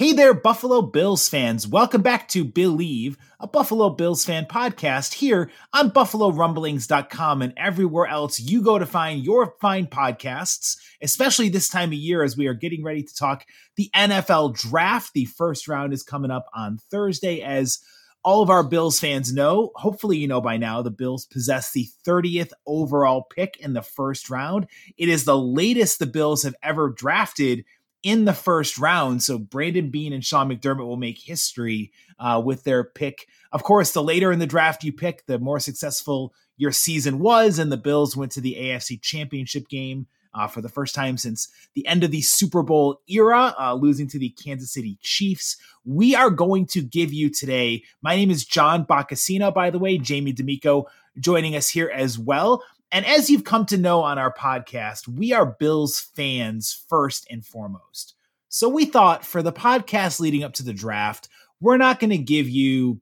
Hey there, Buffalo Bills fans. Welcome back to Billieve, a Buffalo Bills fan podcast here on BuffaloRumblings.com and everywhere else you go to find your fine podcasts, especially this time of year as we are getting ready to talk the NFL draft. The first round is coming up on Thursday, as all of our Bills fans know. Hopefully, you know by now the Bills possess the 30th overall pick in the first round. It is the latest the Bills have ever drafted in the first round. So Brandon Beane and Sean McDermott will make history uh, with their pick. Of course, the later in the draft you pick, the more successful your season was, and the Bills went to the AFC Championship game. Uh, for the first time since the end of the Super Bowl era, uh, losing to the Kansas City Chiefs. We are going to give you today. My name is John Boccacino, by the way, Jamie D'Amico joining us here as well. And as you've come to know on our podcast, we are Bills fans first and foremost. So we thought for the podcast leading up to the draft, we're not going to give you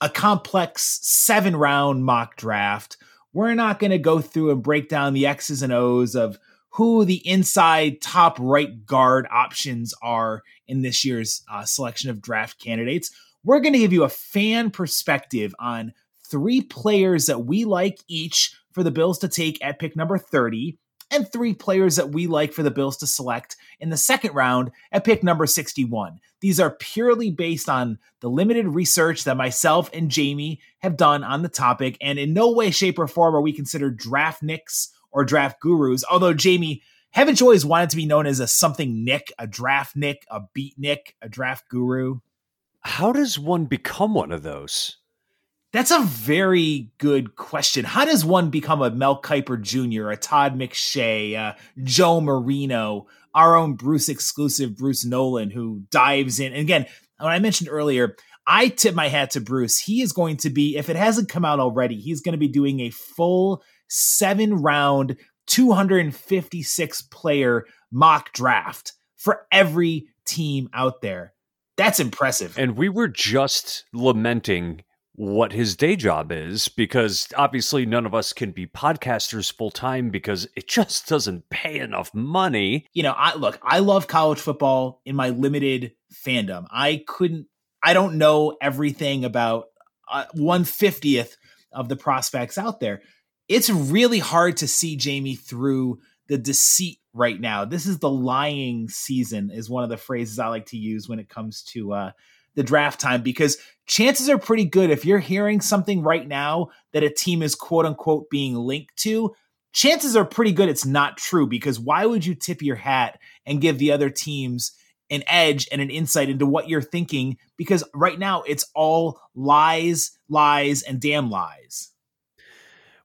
a complex seven round mock draft. We're not going to go through and break down the X's and O's of who the inside top right guard options are in this year's uh, selection of draft candidates. We're going to give you a fan perspective on three players that we like each for the Bills to take at pick number 30 and three players that we like for the Bills to select in the second round at pick number 61. These are purely based on the limited research that myself and Jamie have done on the topic, and in no way, shape, or form are we considered draft nicks or draft gurus. Although, Jamie, haven't you always wanted to be known as a something nick, a draft nick, a beat nick, a draft guru? How does one become one of those? That's a very good question. How does one become a Mel Kiper Jr., a Todd McShay, uh, Joe Marino, our own Bruce exclusive Bruce Nolan, who dives in? And again, when I mentioned earlier, I tip my hat to Bruce. He is going to be, if it hasn't come out already, he's going to be doing a full seven round, 256 player mock draft for every team out there. That's impressive. And we were just lamenting what his day job is because obviously none of us can be podcasters full time because it just doesn't pay enough money. You know, I look, I love college football in my limited fandom. I couldn't I don't know everything about uh, 150th of the prospects out there. It's really hard to see Jamie through the deceit right now. This is the lying season is one of the phrases I like to use when it comes to uh the draft time because chances are pretty good if you're hearing something right now that a team is quote unquote being linked to, chances are pretty good it's not true because why would you tip your hat and give the other teams an edge and an insight into what you're thinking because right now it's all lies, lies, and damn lies.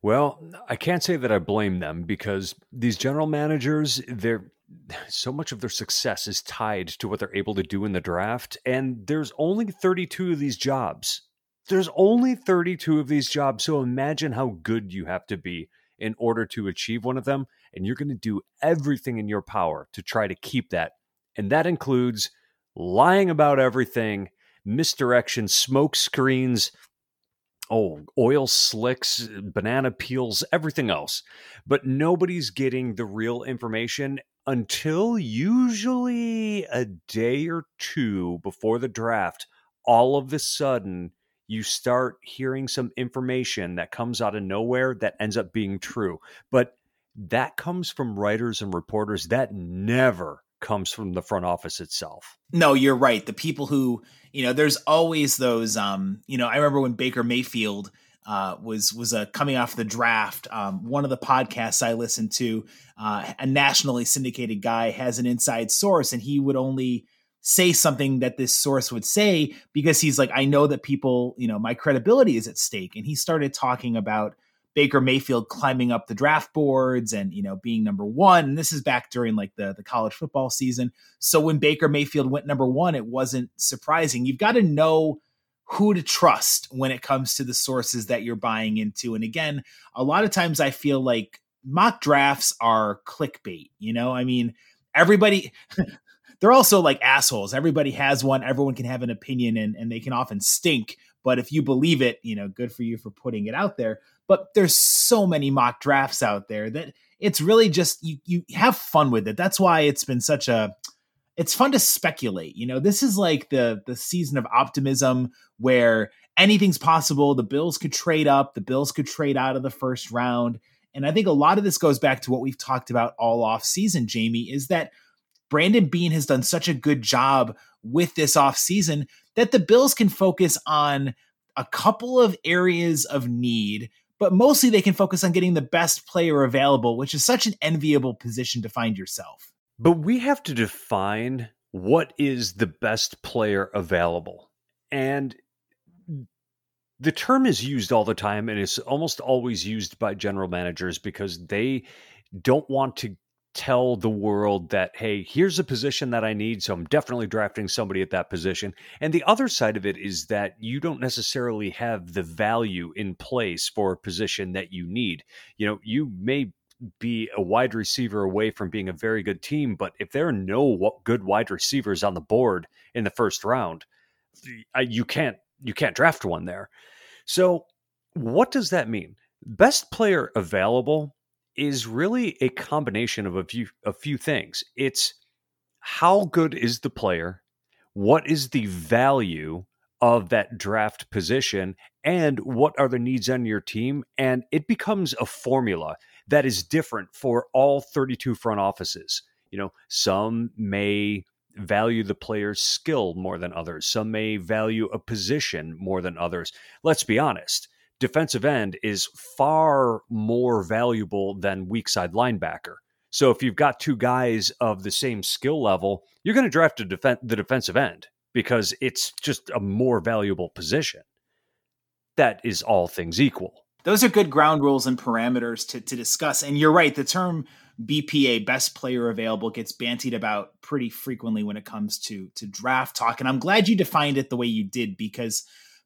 Well, I can't say that I blame them because these general managers, they're so much of their success is tied to what they're able to do in the draft. And there's only 32 of these jobs. There's only 32 of these jobs. So imagine how good you have to be in order to achieve one of them. And you're going to do everything in your power to try to keep that. And that includes lying about everything, misdirection, smoke screens, oh, oil slicks, banana peels, everything else. But nobody's getting the real information until usually a day or two before the draft. All of a sudden, you start hearing some information that comes out of nowhere that ends up being true. But that comes from writers and reporters that never comes from the front office itself. No, you're right. The people who, you know, there's always those um, you know, I remember when Baker Mayfield uh, was was a coming off the draft. Um, one of the podcasts I listened to, uh, a nationally syndicated guy has an inside source, and he would only say something that this source would say because he's like, I know that people, you know, my credibility is at stake. And he started talking about Baker Mayfield climbing up the draft boards and you know being number one. And this is back during like the the college football season. So when Baker Mayfield went number one, it wasn't surprising. You've got to know who to trust when it comes to the sources that you're buying into. And again, a lot of times I feel like mock drafts are clickbait. You know, I mean, everybody. they're also like assholes. Everybody has one. Everyone can have an opinion, and and they can often stink. But if you believe it, you know, good for you for putting it out there. But there's so many mock drafts out there that it's really just you you have fun with it. That's why it's been such a it's fun to speculate. You know, this is like the the season of optimism where anything's possible. The Bills could trade up, the Bills could trade out of the first round. And I think a lot of this goes back to what we've talked about all off season, Jamie, is that Brandon Beane has done such a good job with this off season that the Bills can focus on a couple of areas of need, but mostly they can focus on getting the best player available, which is such an enviable position to find yourself. But we have to define what is the best player available. And the term is used all the time and it's almost always used by general managers because they don't want to tell the world that hey here's a position that i need so i'm definitely drafting somebody at that position and the other side of it is that you don't necessarily have the value in place for a position that you need you know you may be a wide receiver away from being a very good team. But if there are no good wide receivers on the board in the first round, you can't you can't draft one there. So what does that mean? Best player available is really a combination of a few a few things. It's how good is the player? What is the value of that draft position and what are the needs on your team and it becomes a formula that is different for all 32 front offices. You know, some may value the player's skill more than others, some may value a position more than others. Let's be honest. Defensive end is far more valuable than weak side linebacker. So if you've got two guys of the same skill level, you're going to draft a defen- the defensive end because it's just a more valuable position. That is all things equal those are good ground rules and parameters to, to discuss. And you're right, the term BPA, best player available, gets bantied about pretty frequently when it comes to to draft talk. And I'm glad you defined it the way you did because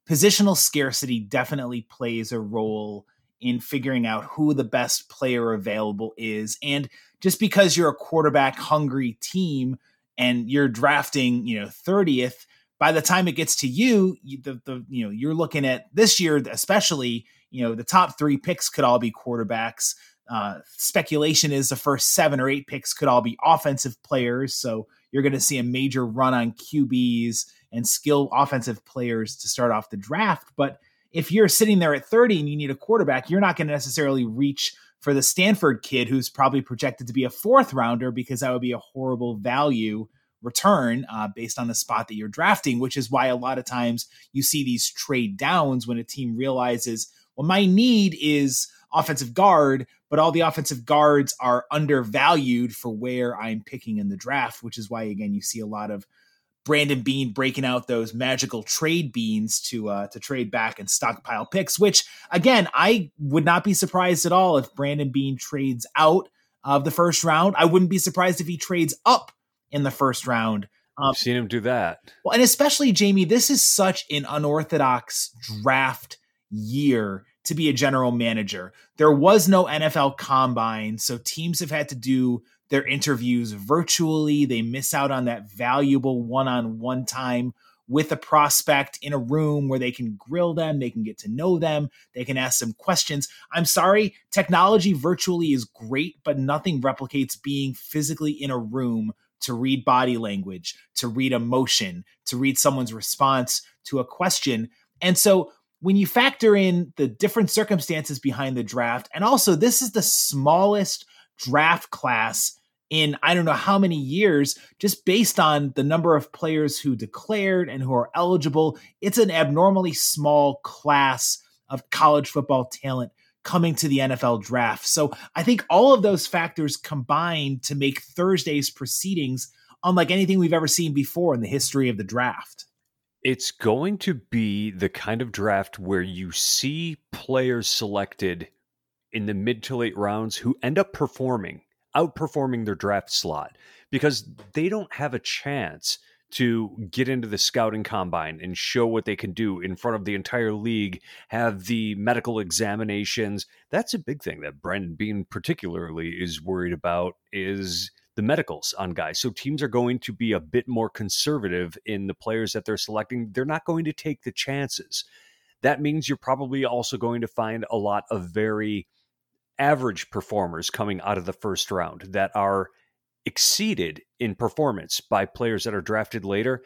positional scarcity definitely plays a role in figuring out who the best player available is. And just because you're a quarterback hungry team and you're drafting, you know, 30th, by the time it gets to you, the, the you know, you're looking at this year especially you know the top three picks could all be quarterbacks. Uh, speculation is the first seven or eight picks could all be offensive players. So you're going to see a major run on QBs and skilled offensive players to start off the draft. But if you're sitting there at 30 and you need a quarterback, you're not going to necessarily reach for the Stanford kid who's probably projected to be a fourth rounder because that would be a horrible value return uh, based on the spot that you're drafting, which is why a lot of times you see these trade downs when a team realizes, well, my need is offensive guard, but all the offensive guards are undervalued for where I'm picking in the draft, which is why again you see a lot of Brandon Beane breaking out those magical trade beans to uh, to trade back and stockpile picks. Which again, I would not be surprised at all if Brandon Beane trades out of the first round. I wouldn't be surprised if he trades up in the first round. Um, I've seen him do that. Well, and especially Jamie, this is such an unorthodox draft year to be a general manager. There was no NFL combine, so teams have had to do their interviews virtually. They miss out on that valuable one on one time with a prospect in a room where they can grill them, they can get to know them, they can ask them questions. I'm sorry, technology virtually is great, but nothing replicates being physically in a room to read body language, to read emotion, to read someone's response to a question. And so when you factor in the different circumstances behind the draft, and also this is the smallest draft class in I don't know how many years, just based on the number of players who declared and who are eligible. It's an abnormally small class of college football talent coming to the NFL draft. So I think all of those factors combine to make Thursday's proceedings unlike anything we've ever seen before in the history of the draft. It's going to be the kind of draft where you see players selected in the mid to late rounds who end up performing, outperforming their draft slot because they don't have a chance to get into the scouting combine and show what they can do in front of the entire league, have the medical examinations. That's a big thing that Brandon Beane particularly is worried about is the medicals on guys. So teams are going to be a bit more conservative in the players that they're selecting. They're not going to take the chances. That means you're probably also going to find a lot of very average performers coming out of the first round that are exceeded in performance by players that are drafted later.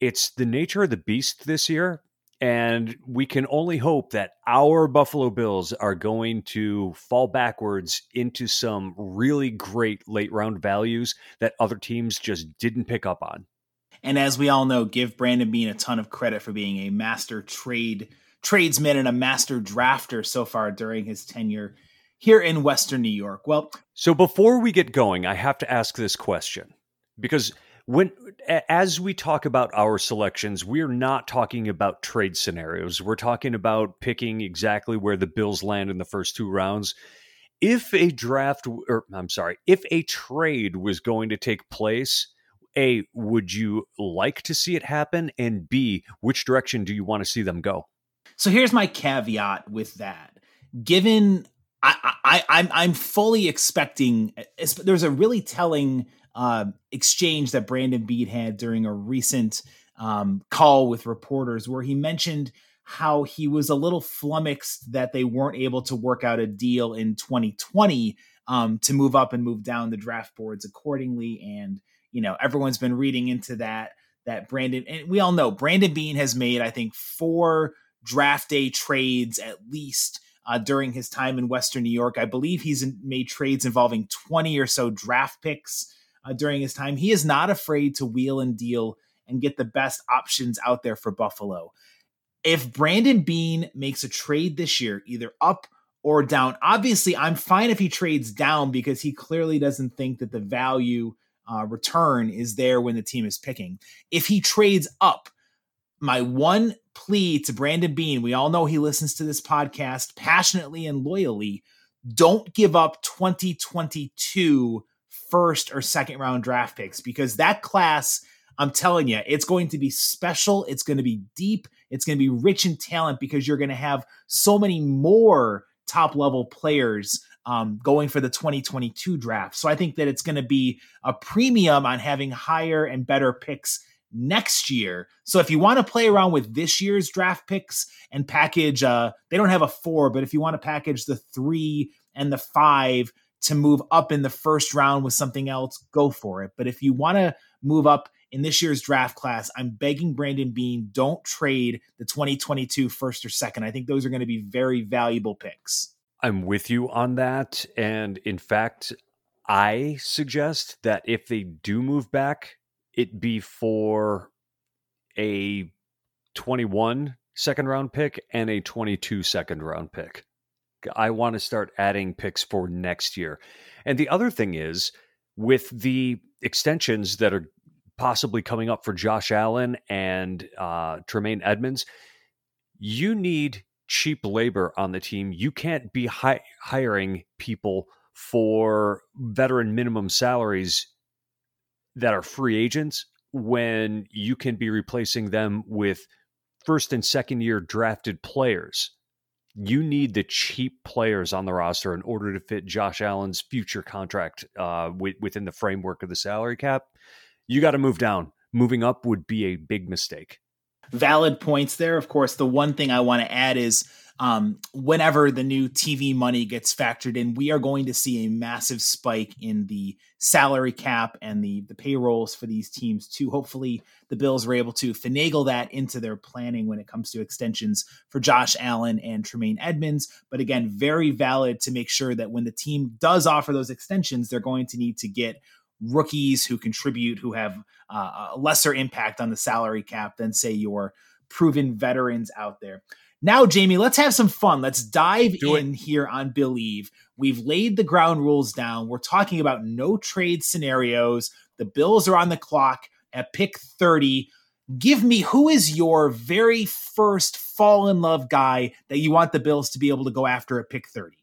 It's the nature of the beast this year. And we can only hope that our Buffalo Bills are going to fall backwards into some really great late round values that other teams just didn't pick up on. And as we all know, give Brandon Beane a ton of credit for being a master trade tradesman and a master drafter so far during his tenure here in Western New York. Well, so before we get going, I have to ask this question because when as we talk about our selections, we're not talking about trade scenarios. We're talking about picking exactly where the Bills land in the first two rounds. If a draft or I'm sorry, if a trade was going to take place, A, would you like to see it happen? And B, which direction do you want to see them go? So here's my caveat with that. Given I, I, I'm I'm fully expecting. There's a really telling uh, exchange that Brandon Beane had during a recent um, call with reporters, where he mentioned how he was a little flummoxed that they weren't able to work out a deal in 2020 um, to move up and move down the draft boards accordingly. And you know, everyone's been reading into that. That Brandon and we all know Brandon Beane has made, I think, four draft day trades at least uh, during his time in Western New York. I believe he's made trades involving 20 or so draft picks uh, during his time. He is not afraid to wheel and deal and get the best options out there for Buffalo. If Brandon Beane makes a trade this year, either up or down, obviously I'm fine if he trades down because he clearly doesn't think that the value uh, return is there when the team is picking. If he trades up, my one plea to Brandon Beane, we all know he listens to this podcast passionately and loyally. Don't give up 2022 first or second round draft picks because that class, I'm telling you, it's going to be special. It's going to be deep. It's going to be rich in talent because you're going to have so many more top level players um, going for the 2022 draft. So I think that it's going to be a premium on having higher and better picks next year. So if you want to play around with this year's draft picks and package, uh, they don't have a four, but if you want to package the three and the five to move up in the first round with something else, go for it. But if you want to move up in this year's draft class, I'm begging Brandon Beane, don't trade the 2022 first or second. I think those are going to be very valuable picks. I'm with you on that. And in fact, I suggest that if they do move back it be for a 21 second round pick and a 22 second round pick. I want to start adding picks for next year. And the other thing is with the extensions that are possibly coming up for Josh Allen and uh, Tremaine Edmunds, you need cheap labor on the team. You can't be hi- hiring people for veteran minimum salaries that are free agents when you can be replacing them with first and second year drafted players. You need the cheap players on the roster in order to fit Josh Allen's future contract uh, w- within the framework of the salary cap. You got to move down. Moving up would be a big mistake. Valid points there. Of course, the one thing I want to add is um, whenever the new TV money gets factored in, we are going to see a massive spike in the salary cap and the the payrolls for these teams too. Hopefully, the Bills were able to finagle that into their planning when it comes to extensions for Josh Allen and Tremaine Edmunds. But again, very valid to make sure that when the team does offer those extensions, they're going to need to get rookies who contribute, who have uh, a lesser impact on the salary cap than, say, your proven veterans out there. Now, Jamie, let's have some fun. Let's dive Do in it. here on Billieve. We've laid the ground rules down. We're talking about no trade scenarios. The Bills are on the clock at pick 30. Give me who is your very first fall in love guy that you want the Bills to be able to go after at pick 30?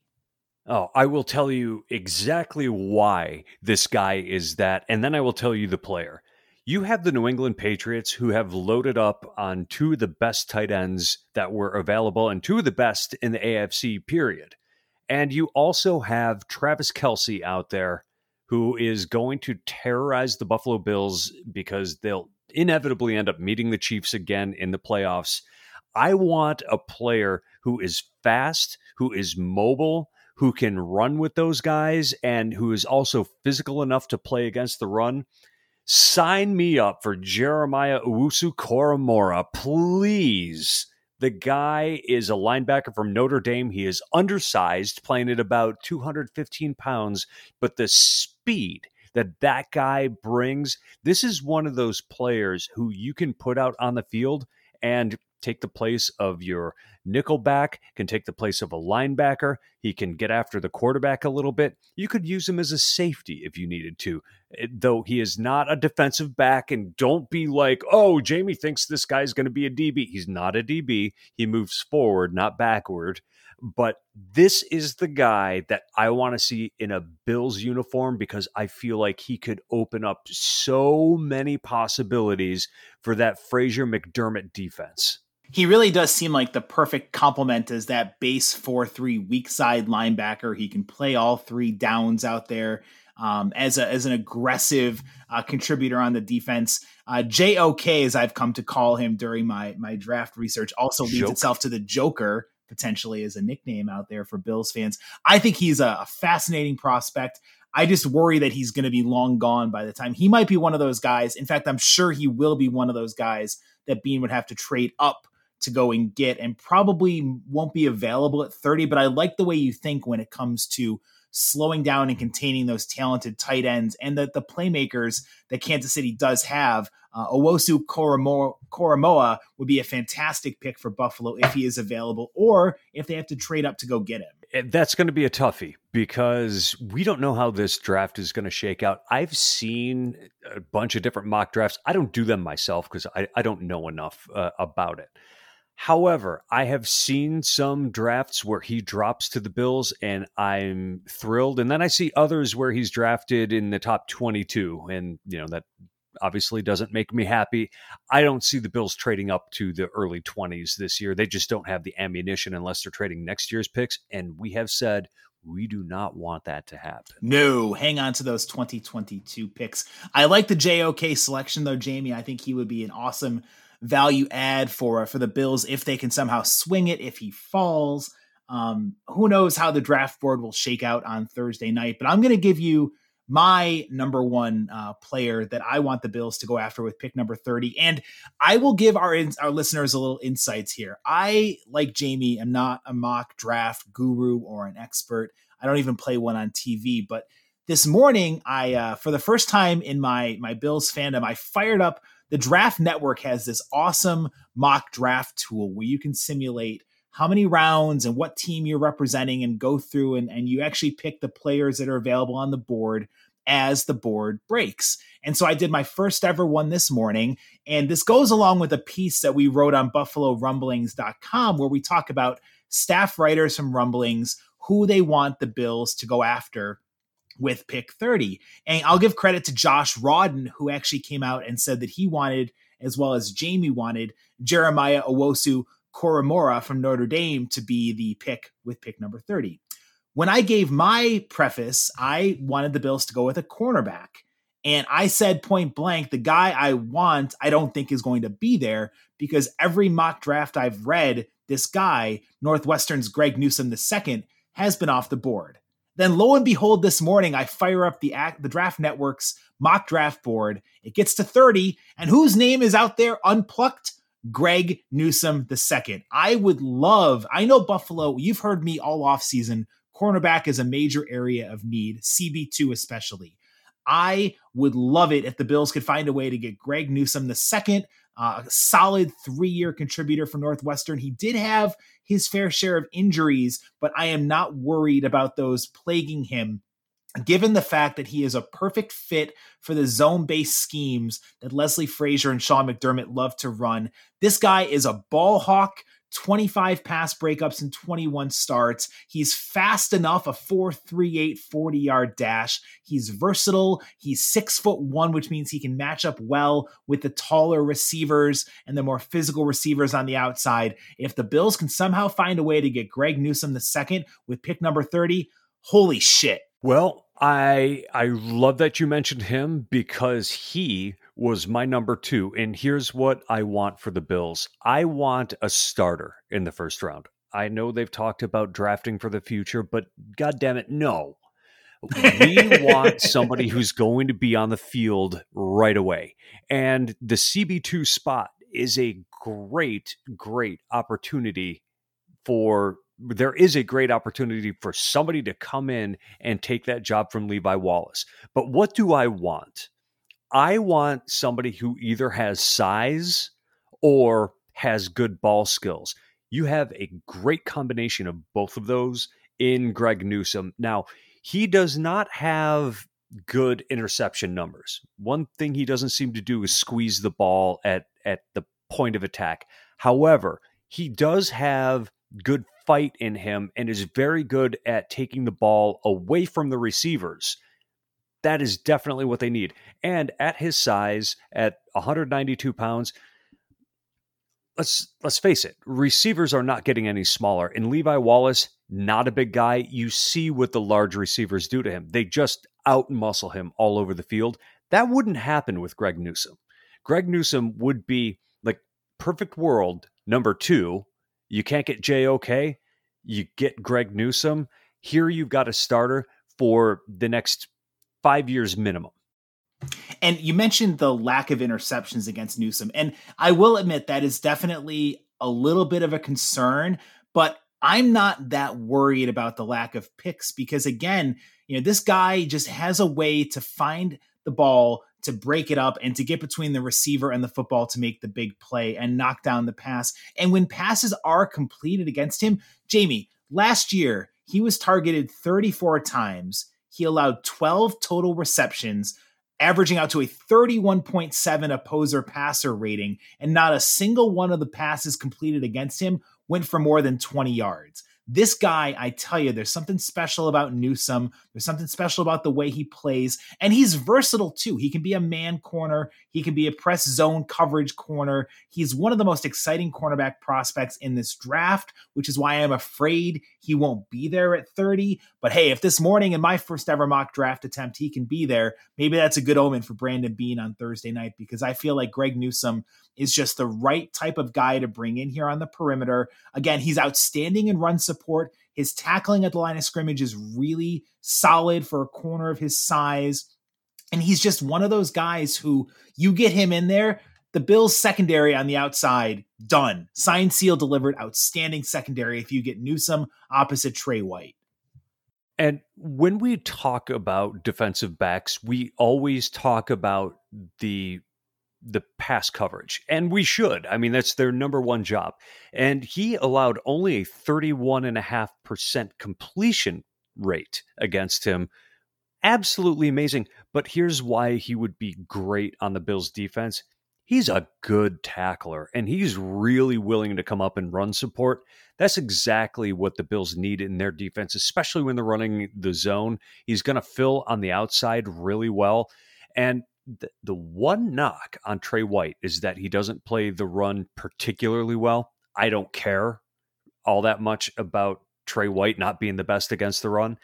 Oh, I will tell you exactly why this guy is that, and then I will tell you the player. You have the New England Patriots who have loaded up on two of the best tight ends that were available and two of the best in the AFC period. And you also have Travis Kelce out there who is going to terrorize the Buffalo Bills because they'll inevitably end up meeting the Chiefs again in the playoffs. I want a player who is fast, who is mobile, who can run with those guys and who is also physical enough to play against the run. Sign me up for Jeremiah Owusu Koramoah, please. The guy is a linebacker from Notre Dame. He is undersized, playing at about 215 pounds, but the speed that that guy brings, this is one of those players who you can put out on the field and take the place of your nickelback, can take the place of a linebacker. He can get after the quarterback a little bit. You could use him as a safety if you needed to, eh, though he is not a defensive back. And don't be like, oh, Jamie thinks this guy's going to be a DB. He's not a DB. He moves forward, not backward. But this is the guy that I want to see in a Bills uniform because I feel like he could open up so many possibilities for that Frazier McDermott defense he really does seem like the perfect complement as that base 4-3 weak side linebacker. He can play all three downs out there um, as a, as an aggressive uh, contributor on the defense. Uh, JOK, as I've come to call him during my my draft research, also leads Joke. itself to the Joker potentially as a nickname out there for Bills fans. I think he's a, a fascinating prospect. I just worry that he's going to be long gone by the time he might be one of those guys. In fact, I'm sure he will be one of those guys that Beane would have to trade up to go and get and probably won't be available at 30. But I like the way you think when it comes to slowing down and containing those talented tight ends and the, the playmakers that Kansas City does have. Uh, Owusu Koramoah, Koramoah would be a fantastic pick for Buffalo if he is available or if they have to trade up to go get him. That's going to be a toughie because we don't know how this draft is going to shake out. I've seen a bunch of different mock drafts. I don't do them myself because I, I don't know enough uh, about it. However, I have seen some drafts where he drops to the Bills and I'm thrilled. And then I see others where he's drafted in the top 22. And, you know, that obviously doesn't make me happy. I don't see the Bills trading up to the early 20s this year. They just don't have the ammunition unless they're trading next year's picks. And we have said we do not want that to happen. No, hang on to those 2022 picks. I like the JOK selection though, Jamie. I think he would be an awesome value add for for the Bills if they can somehow swing it if he falls. Um, who knows how the draft board will shake out on Thursday night? But I'm going to give you my number one uh, player that I want the Bills to go after with pick number 30. And I will give our our listeners a little insights here. I, like Jamie, am not a mock draft guru or an expert. I don't even play one on TV. But this morning, I uh, for the first time in my my Bills fandom, I fired up the Draft Network has this awesome mock draft tool where you can simulate how many rounds and what team you're representing and go through and, and you actually pick the players that are available on the board as the board breaks. And so I did my first ever one this morning. And this goes along with a piece that we wrote on BuffaloRumblings.com where we talk about staff writers from Rumblings, who they want the Bills to go after with pick 30. And I'll give credit to Josh Rawdon, who actually came out and said that he wanted, as well as Jamie wanted, Jeremiah Owusu Koramoah from Notre Dame to be the pick with pick number 30. When I gave my preface, I wanted the Bills to go with a cornerback. And I said point blank, the guy I want, I don't think is going to be there because every mock draft I've read, this guy, Northwestern's Greg Newsome II, has been off the board. Then lo and behold, this morning I fire up the act, the Draft Network's mock draft board. It gets to 30, and whose name is out there unplucked? Greg Newsome II. I would love, I know Buffalo, you've heard me all off season. Cornerback is a major area of need, CB2 especially. I would love it if the Bills could find a way to get Greg the second, uh, a solid three year contributor for Northwestern. He did have his fair share of injuries, but I am not worried about those plaguing him given the fact that he is a perfect fit for the zone based schemes that Leslie Frazier and Sean McDermott love to run. This guy is a ball hawk. 25 pass breakups and 21 starts. He's fast enough, a 4.38 40 yard dash. He's versatile. He's six foot one, which means he can match up well with the taller receivers and the more physical receivers on the outside. If the Bills can somehow find a way to get Greg Newsome the second with pick number 30, holy shit. Well, I I love that you mentioned him because he was my number 2 and here's what I want for the Bills. I want a starter in the first round. I know they've talked about drafting for the future, but god damn it, no. we want somebody who's going to be on the field right away. And the CB2 spot is a great great opportunity for there is a great opportunity for somebody to come in and take that job from Levi Wallace. But what do I want? I want somebody who either has size or has good ball skills. You have a great combination of both of those in Greg Newsome. Now, he does not have good interception numbers. One thing he doesn't seem to do is squeeze the ball at at the point of attack. However, he does have good fight in him and is very good at taking the ball away from the receivers. That is definitely what they need. And at his size, at 192 pounds, let's let's face it, receivers are not getting any smaller. And Levi Wallace, not a big guy. You see what the large receivers do to him. They just out muscle him all over the field. That wouldn't happen with Greg Newsome. Greg Newsome would be like perfect world number two you can't get JOK. You get Greg Newsome. Here you've got a starter for the next five years minimum. And you mentioned the lack of interceptions against Newsome. And I will admit that is definitely a little bit of a concern, but I'm not that worried about the lack of picks because, again, you know, this guy just has a way to find the ball to break it up and to get between the receiver and the football to make the big play and knock down the pass. And when passes are completed against him, Jamie, last year he was targeted 34 times. He allowed 12 total receptions, averaging out to a 31.7 opposer passer rating, and not a single one of the passes completed against him went for more than 20 yards. This guy, I tell you, there's something special about Newsome. There's something special about the way he plays. And he's versatile too. He can be a man corner, he can be a press zone coverage corner. He's one of the most exciting cornerback prospects in this draft, which is why I'm afraid he won't be there at 30. But hey, if this morning in my first ever mock draft attempt, he can be there, maybe that's a good omen for Brandon Beane on Thursday night because I feel like Greg Newsome is just the right type of guy to bring in here on the perimeter. Again, he's outstanding in run support. His tackling at the line of scrimmage is really solid for a corner of his size. And he's just one of those guys who you get him in there, the Bills secondary on the outside, done. Sign seal delivered, outstanding secondary if you get Newsome opposite Tre White. And when we talk about defensive backs, we always talk about the the pass coverage. And we should. I mean, that's their number one job. And he allowed only a 31.5% completion rate against him. Absolutely amazing. But here's why he would be great on the Bills defense. He's a good tackler and he's really willing to come up and run support. That's exactly what the Bills need in their defense, especially when they're running the zone. He's going to fill on the outside really well. And the, the one knock on Tre White is that he doesn't play the run particularly well. I don't care all that much about Tre White not being the best against the run.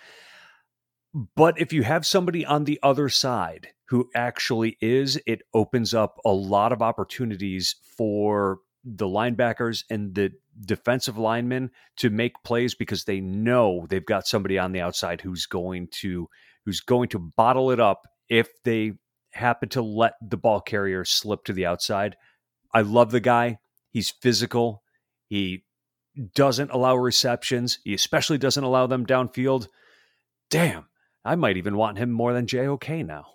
But if you have somebody on the other side who actually is, it opens up a lot of opportunities for the linebackers and the defensive linemen to make plays because they know they've got somebody on the outside who's going to who's going to bottle it up if they happen to let the ball carrier slip to the outside. I love the guy. He's physical. He doesn't allow receptions. He especially doesn't allow them downfield. Damn, I might even want him more than JOK now.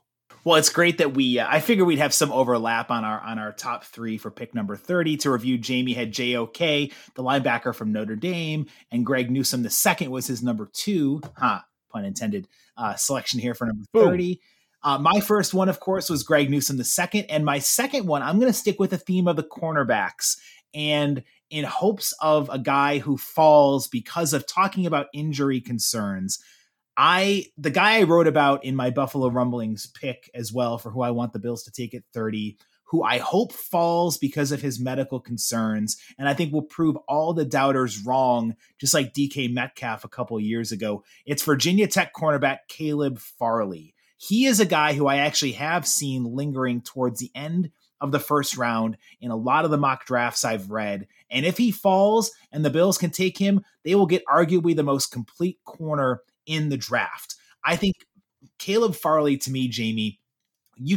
Well, it's great that we. Uh, I figure we'd have some overlap on our on our top three for pick number thirty to review. Jamie had J.O.K. the linebacker from Notre Dame, and Greg Newsome. the second was his number two. Huh, pun intended. Uh, selection here for number Boom. thirty. Uh, my first one, of course, was Greg Newsome the second, and my second one, I'm going to stick with the theme of the cornerbacks, and in hopes of a guy who falls because of talking about injury concerns. I the guy I wrote about in my Buffalo Rumblings pick as well for who I want the Bills to take at 30, who I hope falls because of his medical concerns, and I think will prove all the doubters wrong, just like DK Metcalf a couple years ago. It's Virginia Tech cornerback Caleb Farley. He is a guy who I actually have seen lingering towards the end of the first round in a lot of the mock drafts I've read. And if he falls and the Bills can take him, they will get arguably the most complete corner in the draft. I think Caleb Farley to me, Jamie,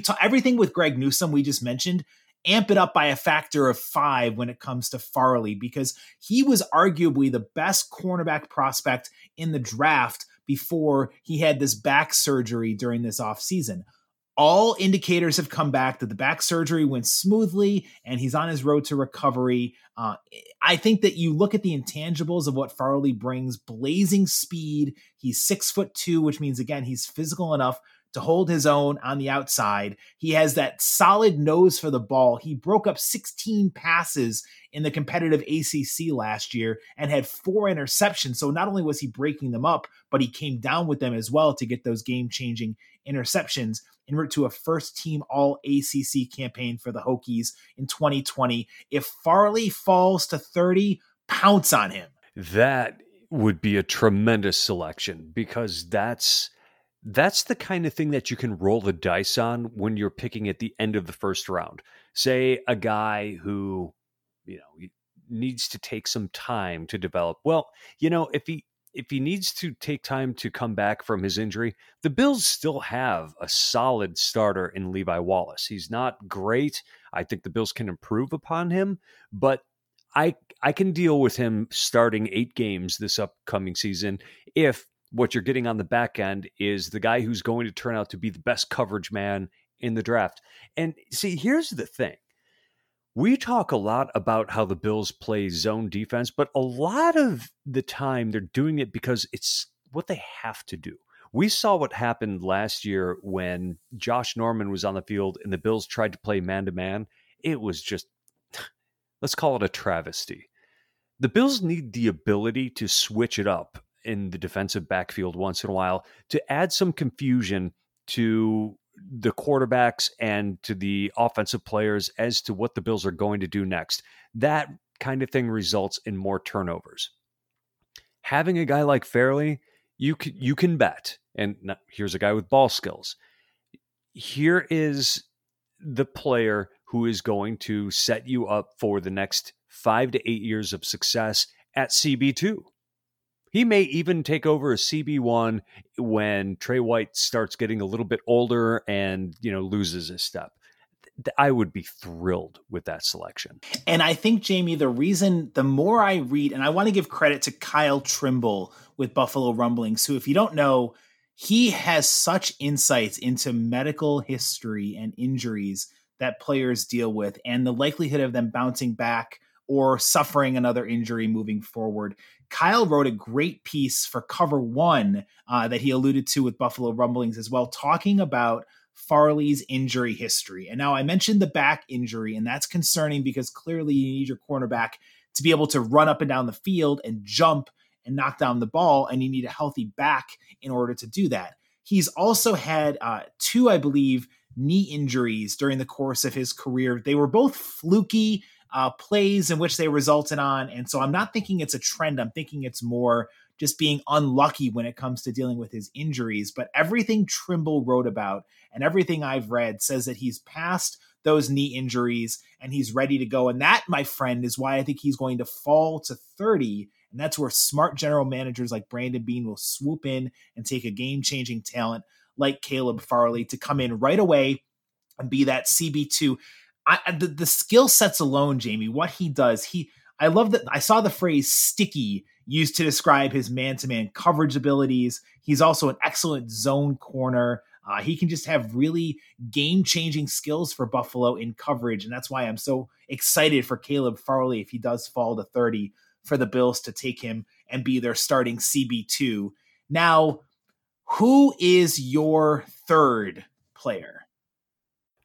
talk everything with Greg Newsome we just mentioned, amp it up by a factor of five when it comes to Farley because he was arguably the best cornerback prospect in the draft before he had this back surgery during this offseason all indicators have come back that the back surgery went smoothly and he's on his road to recovery. Uh, I think that you look at the intangibles of what Farley brings blazing speed. He's six foot two, which means, again, he's physical enough to hold his own on the outside. He has that solid nose for the ball. He broke up 16 passes in the competitive ACC last year and had four interceptions. So not only was he breaking them up, but he came down with them as well to get those game changing interceptions en route to a first team all ACC campaign for the Hokies in 2020. If Farley falls to 30, pounce on him. That would be a tremendous selection because that's that's the kind of thing that you can roll the dice on when you're picking at the end of the first round. Say a guy who, you know, needs to take some time to develop. Well, you know, if he if he needs to take time to come back from his injury, the Bills still have a solid starter in Levi Wallace. He's not great. I think the Bills can improve upon him, but I I can deal with him starting 8 games this upcoming season if what you're getting on the back end is the guy who's going to turn out to be the best coverage man in the draft. And see, here's the thing we talk a lot about how the Bills play zone defense, but a lot of the time they're doing it because it's what they have to do. We saw what happened last year when Josh Norman was on the field and the Bills tried to play man to man. It was just, let's call it a travesty. The Bills need the ability to switch it up in the defensive backfield once in a while to add some confusion to the quarterbacks and to the offensive players as to what the Bills are going to do next. That kind of thing results in more turnovers. Having a guy like Farley, you can, you can bet, and here's a guy with ball skills. Here is the player who is going to set you up for the next five to eight years of success at CB2. He may even take over a CB1 when Tre White starts getting a little bit older and, you know, loses his step. I would be thrilled with that selection. And I think, Jamie, the reason, the more I read, and I want to give credit to Kyle Trimble with Buffalo Rumblings, who, if you don't know, he has such insights into medical history and injuries that players deal with and the likelihood of them bouncing back or suffering another injury moving forward. Kyle wrote a great piece for Cover One uh, that he alluded to with Buffalo Rumblings as well, talking about Farley's injury history. And now I mentioned the back injury, and that's concerning because clearly you need your cornerback to be able to run up and down the field and jump and knock down the ball, and you need a healthy back in order to do that. He's also had uh, two, I believe, knee injuries during the course of his career. They were both fluky uh, plays in which they resulted on. And so I'm not thinking it's a trend. I'm thinking it's more just being unlucky when it comes to dealing with his injuries. But everything Trimble wrote about and everything I've read says that he's past those knee injuries and he's ready to go. And that, my friend, is why I think he's going to fall to 30. And that's where smart general managers like Brandon Beane will swoop in and take a game changing talent like Caleb Farley to come in right away and be that CB2. I, the, the skill sets alone, Jamie, what he does, he I love that I saw the phrase sticky used to describe his man-to-man coverage abilities. He's also an excellent zone corner. Uh, he can just have really game changing skills for Buffalo in coverage. And that's why I'm so excited for Caleb Farley if he does fall to 30 for the Bills to take him and be their starting CB2. Now, who is your third player?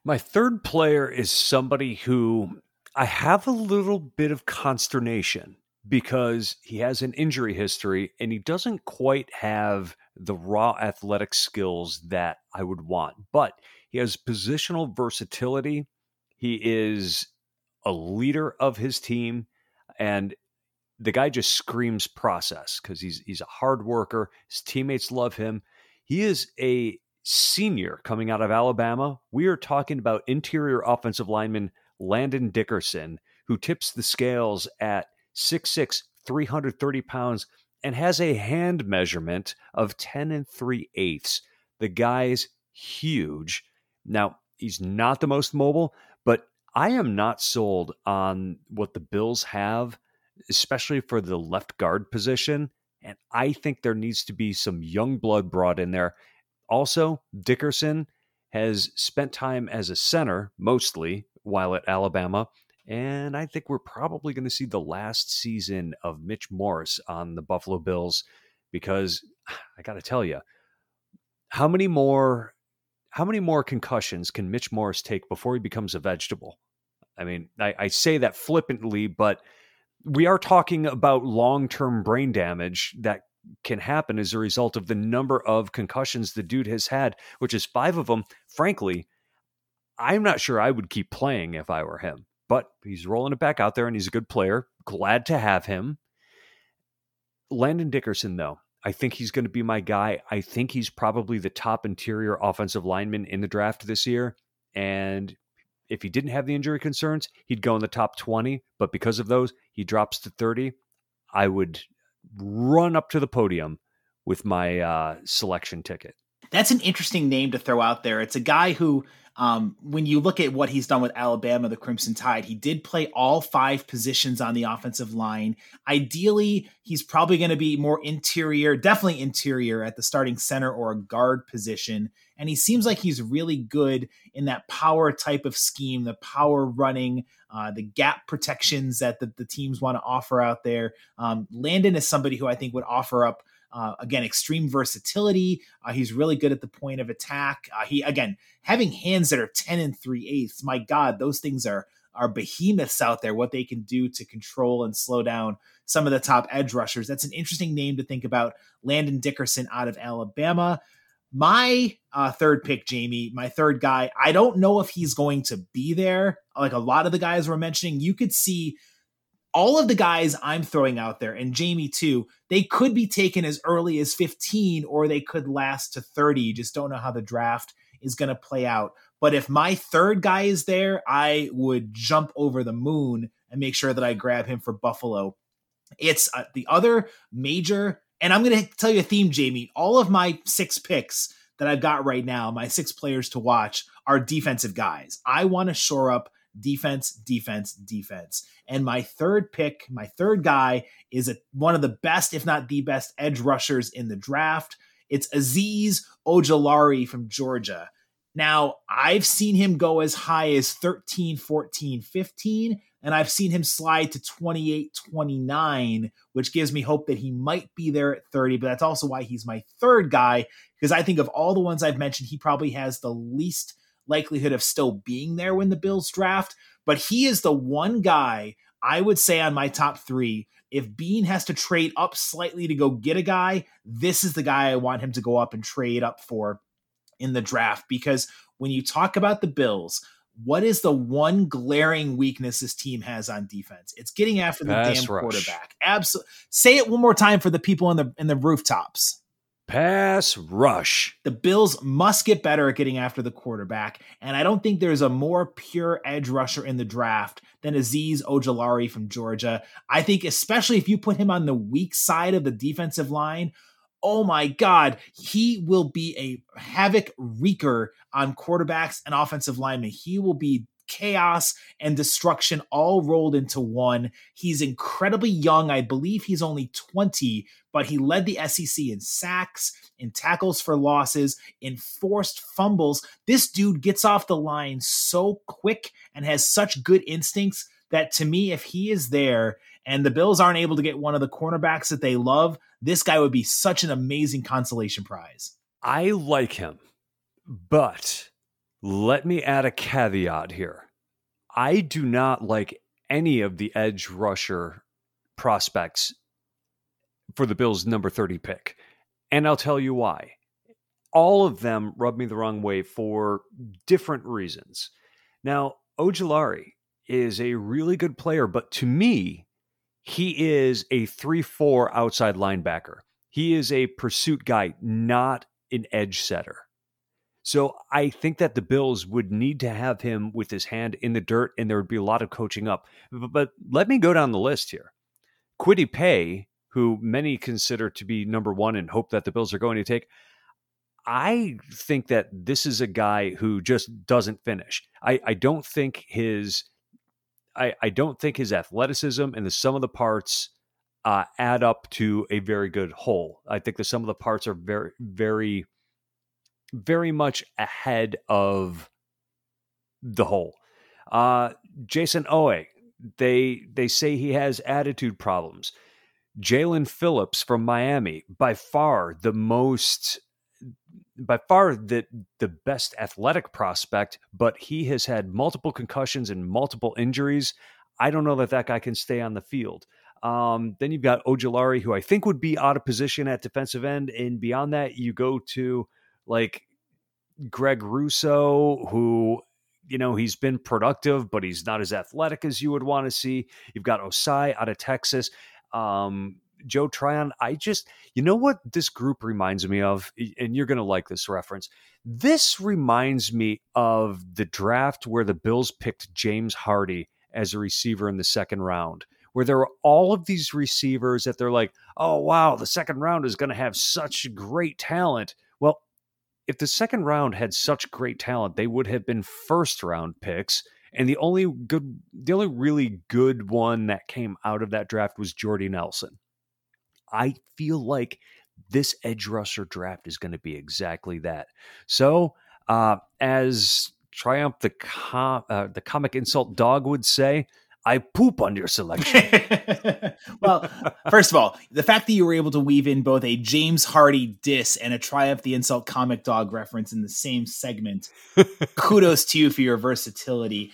My third player is somebody who I have a little bit of consternation because he has an injury history and he doesn't quite have the raw athletic skills that I would want. But he has positional versatility. He is a leader of his team and the guy just screams process because he's he's a hard worker. His teammates love him. He is a senior coming out of Alabama. We are talking about interior offensive lineman Landon Dickerson, who tips the scales at 6'6, 330 pounds, and has a hand measurement of 10 and 3 eighths. The guy's huge. Now, he's not the most mobile, but I am not sold on what the Bills have, especially for the left guard position. And I think there needs to be some young blood brought in there. Also, Dickerson has spent time as a center mostly while at Alabama. And I think we're probably going to see the last season of Mitch Morse on the Buffalo Bills because I got to tell you, how many more how many more concussions can Mitch Morse take before he becomes a vegetable? I mean, I, I say that flippantly, but we are talking about long term brain damage that can happen as a result of the number of concussions the dude has had, which is five of them. Frankly, I'm not sure I would keep playing if I were him, but he's rolling it back out there and he's a good player. Glad to have him. Landon Dickerson, though, I think he's going to be my guy. I think he's probably the top interior offensive lineman in the draft this year. And if he didn't have the injury concerns, he'd go in the top 20. But because of those, he drops to 30. I would run up to the podium with my uh, selection ticket. That's an interesting name to throw out there. It's a guy who um, when you look at what he's done with Alabama, the Crimson Tide, he did play all five positions on the offensive line. Ideally, he's probably going to be more interior, definitely interior at the starting center or a guard position. And he seems like he's really good in that power type of scheme, the power running, uh, the gap protections that the, the teams want to offer out there. Um, Landon is somebody who I think would offer up uh, again, extreme versatility. Uh, he's really good at the point of attack. Uh, he again having hands that are ten and three eighths. My God, those things are are behemoths out there. What they can do to control and slow down some of the top edge rushers. That's an interesting name to think about. Landon Dickerson out of Alabama. My uh, third pick, Jamie, my third guy. I don't know if he's going to be there. Like a lot of the guys we're mentioning, you could see all of the guys I'm throwing out there, and Jamie too, they could be taken as early as 15 or they could last to 30. You just don't know how the draft is going to play out. But if my third guy is there, I would jump over the moon and make sure that I grab him for Buffalo. It's uh, the other major, and I'm going to tell you a theme, Jamie. All of my six picks that I've got right now, my six players to watch, are defensive guys. I want to shore up defense, defense, defense. And my third pick, my third guy, is a, one of the best, if not the best, edge rushers in the draft. It's Azeez Ojulari from Georgia. Now, I've seen him go as high as 13, 14, 15, and I've seen him slide to 28, 29, which gives me hope that he might be there at 30. But that's also why he's my third guy, because I think of all the ones I've mentioned, he probably has the least likelihood of still being there when the Bills draft. But he is the one guy I would say on my top three. If Beane has to trade up slightly to go get a guy, this is the guy I want him to go up and trade up for in the draft. Because when you talk about the Bills, what is the one glaring weakness this team has on defense? It's getting after the Pass damn rush. quarterback. Absolutely. Say it one more time for the people in the in the rooftops. Pass rush. The Bills must get better at getting after the quarterback, and I don't think there's a more pure edge rusher in the draft than Azeez Ojulari from Georgia. I think, especially if you put him on the weak side of the defensive line, oh my God, he will be a havoc wreaker on quarterbacks and offensive linemen. He will be chaos and destruction all rolled into one. He's incredibly young. I believe he's only 20, but he led the SEC in sacks, in tackles for losses, in forced fumbles. This dude gets off the line so quick and has such good instincts that to me, if he is there and the Bills aren't able to get one of the cornerbacks that they love, this guy would be such an amazing consolation prize. I like him, but let me add a caveat here. I do not like any of the edge rusher prospects for the Bills' number 30 pick. And I'll tell you why. All of them rubbed me the wrong way for different reasons. Now, Ojulari is a really good player, but to me, he is a 3 4 outside linebacker. He is a pursuit guy, not an edge setter. So I think that the Bills would need to have him with his hand in the dirt, and there would be a lot of coaching up. But let me go down the list here. Kwity Paye, who many consider to be number one and hope that the Bills are going to take, I think that this is a guy who just doesn't finish. I, I don't think his I, I don't think his athleticism and the sum of the parts uh, add up to a very good whole. I think the sum of the parts are very, very very much ahead of the whole. Uh, Jayson Oweh, they they say he has attitude problems. Jaelan Phillips from Miami, by far the most by far the the best athletic prospect, but he has had multiple concussions and multiple injuries. I don't know that that guy can stay on the field. Um, then you've got Ojulari, who I think would be out of position at defensive end, and beyond that, you go to like Greg Rousseau, who you know he's been productive, but he's not as athletic as you would want to see. You've got Ossai out of Texas. Um, Joe Tryon, I just, you know what this group reminds me of, and you're going to like this reference. This reminds me of the draft where the Bills picked James Hardy as a receiver in the second round, where there were all of these receivers that they're like, oh, wow, the second round is going to have such great talent. Well, if the second round had such great talent, they would have been first round picks. And the only good, the only really good one that came out of that draft was Jordy Nelson. I feel like this edge rusher draft is going to be exactly that. So, uh, as Triumph the com- uh, the comic insult dog would say, I poop on your selection. well, first of all, the fact that you were able to weave in both a James Hardy diss and a Triumph the Insult comic dog reference in the same segment, kudos to you for your versatility.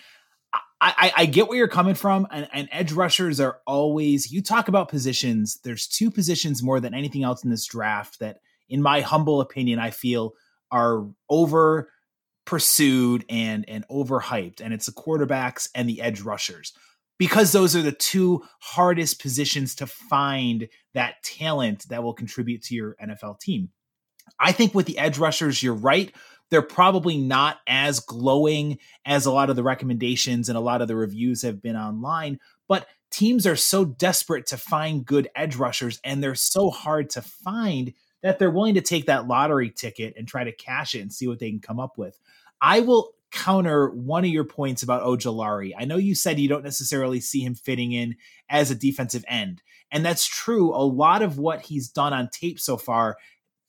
I, I, get where you're coming from, and, and edge rushers are always. You talk about positions. There's two positions more than anything else in this draft that, in my humble opinion, I feel are over pursued and and overhyped, and it's the quarterbacks and the edge rushers because those are the two hardest positions to find that talent that will contribute to your NFL team. I think with the edge rushers, you're right. They're probably not as glowing as a lot of the recommendations and a lot of the reviews have been online, but teams are so desperate to find good edge rushers and they're so hard to find that they're willing to take that lottery ticket and try to cash it and see what they can come up with. I will counter one of your points about Ojulari. I know you said you don't necessarily see him fitting in as a defensive end. And that's true. A lot of what he's done on tape so far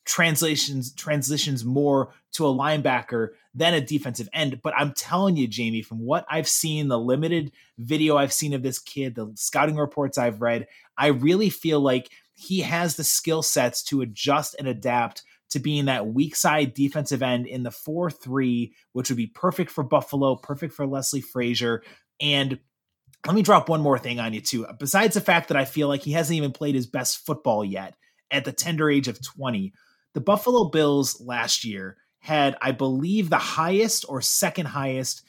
translations transitions more to a linebacker than a defensive end. But I'm telling you, Jamie, from what I've seen, the limited video I've seen of this kid, the scouting reports I've read, I really feel like he has the skill sets to adjust and adapt to being that weak side defensive end in the 4 3, which would be perfect for Buffalo, perfect for Leslie Frazier. And let me drop one more thing on you, too. Besides the fact that I feel like he hasn't even played his best football yet at the tender age of 20, the Buffalo Bills last year had, I believe, the highest or second highest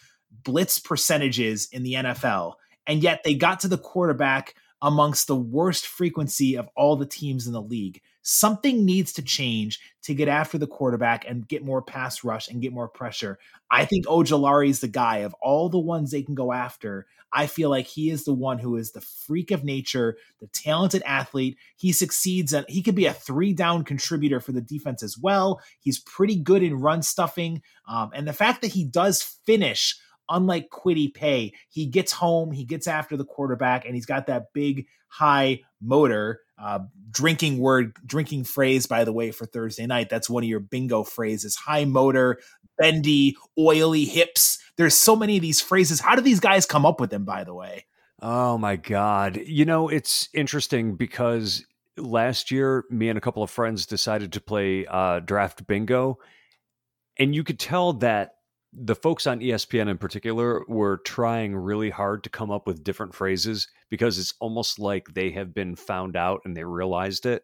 blitz percentages in the NFL. And yet they got to the quarterback amongst the worst frequency of all the teams in the league. Something needs to change to get after the quarterback and get more pass rush and get more pressure. I think Ojulari is the guy of all the ones they can go after. I feel like he is the one who is the freak of nature, the talented athlete. He succeeds and he could be a three down contributor for the defense as well. He's pretty good in run stuffing. Um, and the fact that he does finish unlike Kwity Paye, he gets home, he gets after the quarterback, and he's got that big high motor. Uh, drinking word, drinking phrase, by the way, for Thursday night. That's one of your bingo phrases. High motor, bendy, oily hips. There's so many of these phrases. How do these guys come up with them, by the way? Oh my God. You know, it's interesting because last year, me and a couple of friends decided to play uh, draft bingo. And you could tell that the folks on ESPN in particular were trying really hard to come up with different phrases because it's almost like they have been found out and they realized it.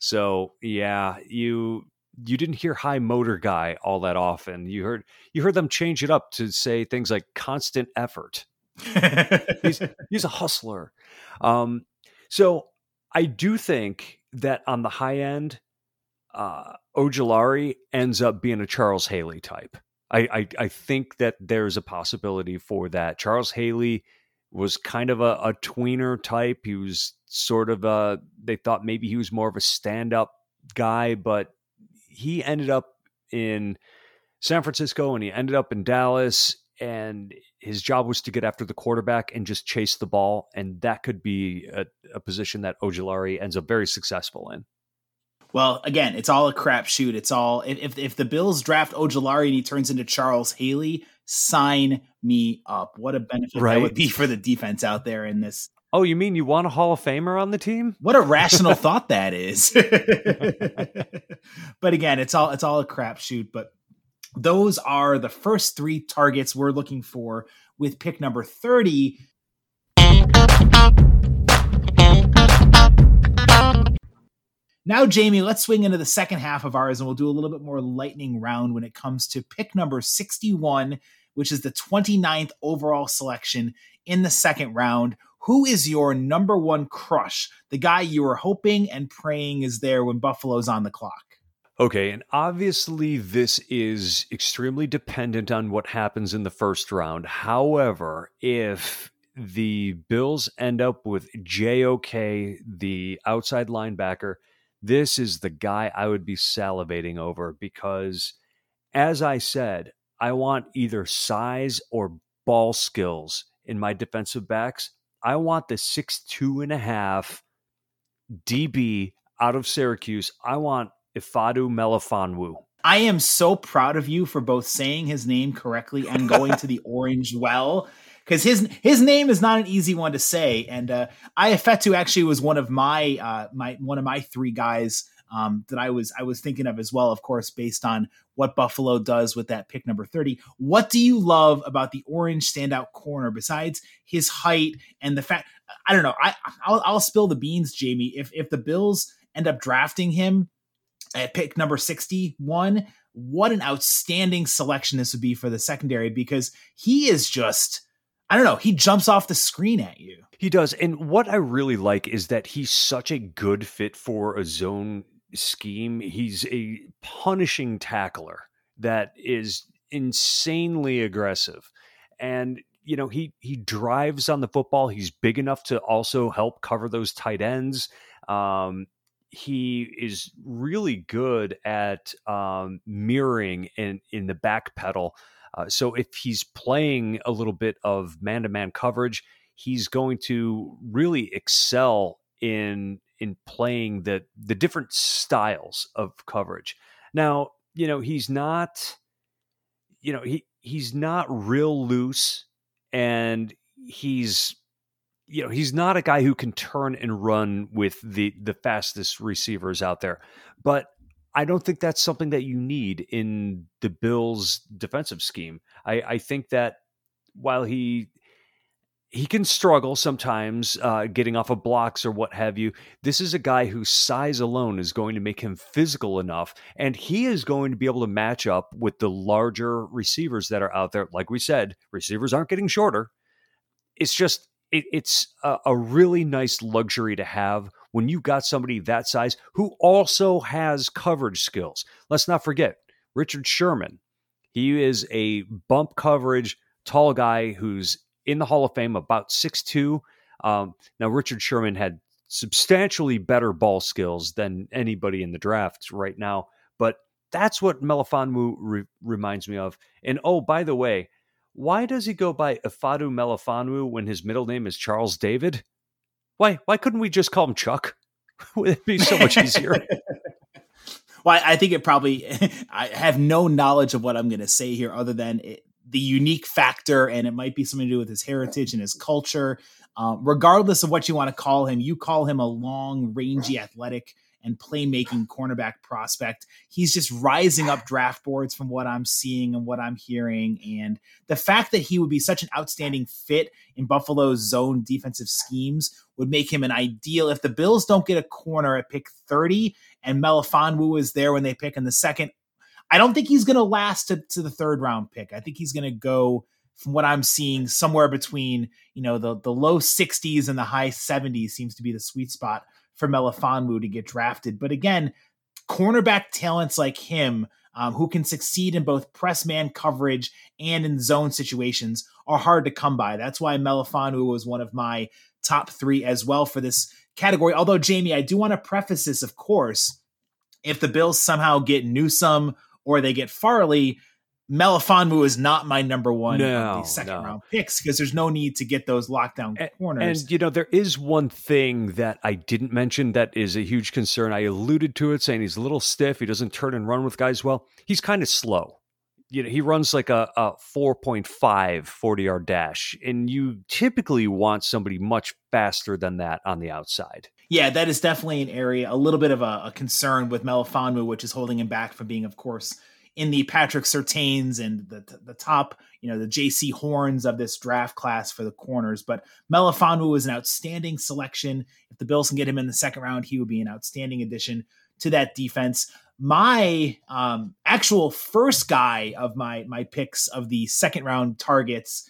So, yeah, you you didn't hear high motor guy all that often. You heard you heard them change it up to say things like constant effort. he's he's a hustler. Um, so I do think that on the high end, uh, Ojulari ends up being a Charles Haley type. I, I, I think that there's a possibility for that. Charles Haley was kind of a, a tweener type. He was sort of a. They thought maybe he was more of a stand up guy, but he ended up in San Francisco and he ended up in Dallas and his job was to get after the quarterback and just chase the ball. And that could be a, a position that Ojulari ends up very successful in. Well, again, it's all a crapshoot. It's all if if the Bills draft Ojulari and he turns into Charles Haley, sign me up. What a benefit right. that would be for the defense out there in this. Oh, you mean you want a Hall of Famer on the team? What a rational thought that is. but again, it's all it's all a crapshoot. But those are the first three targets we're looking for with pick number 30. Now, Jamie, let's swing into the second half of ours and we'll do a little bit more lightning round when it comes to pick number 61, which is the 29th overall selection in the second round. Who is your number one crush? The guy you were hoping and praying is there when Buffalo's on the clock. Okay, and obviously this is extremely dependent on what happens in the first round. However, if the Bills end up with JOK, the outside linebacker, this is the guy I would be salivating over because, as I said, I want either size or ball skills in my defensive backs. I want the six two and a half DB out of Syracuse. I want Ifeatu Melifonwu. I am so proud of you for both saying his name correctly and going to the orange well because his his name is not an easy one to say. And uh, Ifeatu actually was one of my uh, my one of my three guys um, that I was I was thinking of as well. Of course, based on what Buffalo does with that pick number thirty. What do you love about the orange standout corner besides his height and the fact? I don't know. I I'll, I'll spill the beans, Jamie. If if the Bills end up drafting him at pick number 61 what an outstanding selection this would be for the secondary because he is just I don't know, he jumps off the screen at you. He does. And what I really like is that he's such a good fit for a zone scheme. He's a punishing tackler that is insanely aggressive. And you know, he he drives on the football. He's big enough to also help cover those tight ends. Um, he is really good at um, mirroring in in the back pedal. Uh, so if he's playing a little bit of man to man coverage, he's going to really excel in in playing the the different styles of coverage. Now, you know, he's not you know, he he's not real loose and he's you know he's not a guy who can turn and run with the the fastest receivers out there but i don't think that's something that you need in the bills defensive scheme i i think that while he he can struggle sometimes uh, getting off of blocks or what have you. This is a guy whose size alone is going to make him physical enough, and he is going to be able to match up with the larger receivers that are out there. Like we said, receivers aren't getting shorter. It's just it, it's a, a really nice luxury to have when you got somebody that size who also has coverage skills. Let's not forget Richard Sherman. He is a bump coverage tall guy who's in the Hall of Fame, about 6'2. Um, now, Richard Sherman had substantially better ball skills than anybody in the draft right now, but that's what Melifonwu re- reminds me of. And oh, by the way, why does he go by Ifeatu Melifonwu when his middle name is Charles David? Why why couldn't we just call him Chuck? Would it be so much easier? well, I think it probably. I have no knowledge of what I'm going to say here, other than it, the unique factor, and it might be something to do with his heritage and his culture. Um, regardless of what you want to call him, you call him a long, rangy, athletic and playmaking cornerback prospect. He's just rising up draft boards from what I'm seeing and what I'm hearing. And the fact that he would be such an outstanding fit in Buffalo's zone defensive schemes would make him an ideal. If the Bills don't get a corner at pick 30 and Melifonwu is there when they pick in the second, I don't think he's going to last to, to the third round pick. I think he's going to go from what I'm seeing somewhere between, you know, the, the low 60s and the high 70s seems to be the sweet spot for Melifonwu to get drafted. But again, cornerback talents like him, um, who can succeed in both press man coverage and in zone situations, are hard to come by. That's why Melifonwu was one of my top three as well for this category. Although, Jamie, I do want to preface this, of course. If the Bills somehow get Newsome or they get Farley, Melifonwu is not my number one no, second no. round picks because there's no need to get those lockdown and, corners. And you know, there is one thing that I didn't mention that is a huge concern. I alluded to it saying he's a little stiff. He doesn't turn and run with guys well. He's kind of slow. You know, he runs like a, a 4.5 40 yard dash, and you typically want somebody much faster than that on the outside. Yeah, that is definitely an area, a little bit of a, a concern with Melifonwu, which is holding him back from being, of course, in the Patrick Surtains and the the top, you know, the Jaycee Horns of this draft class for the corners. But Melifonwu is an outstanding selection. If the Bills can get him in the second round, he would be an outstanding addition to that defense. My um, actual first guy of my my picks of the second round targets.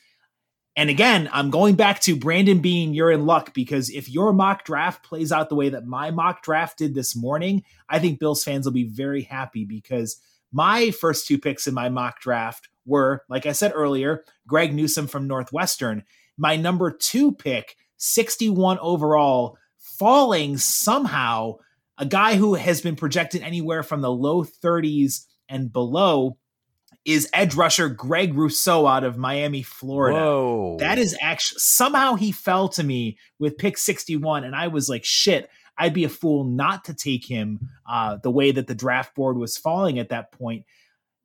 And again, I'm going back to Brandon Beane, You're in luck because if your mock draft plays out the way that my mock draft did this morning, I think Bills fans will be very happy because my first two picks in my mock draft were, like I said earlier, Greg Newsome from Northwestern. My number two pick, 61 overall, falling somehow, a guy who has been projected anywhere from the low 30s and below is edge rusher Greg Rousseau out of Miami, Florida. Whoa. That is actually somehow he fell to me with pick 61, and I was like, shit, I'd be a fool not to take him uh, the way that the draft board was falling at that point.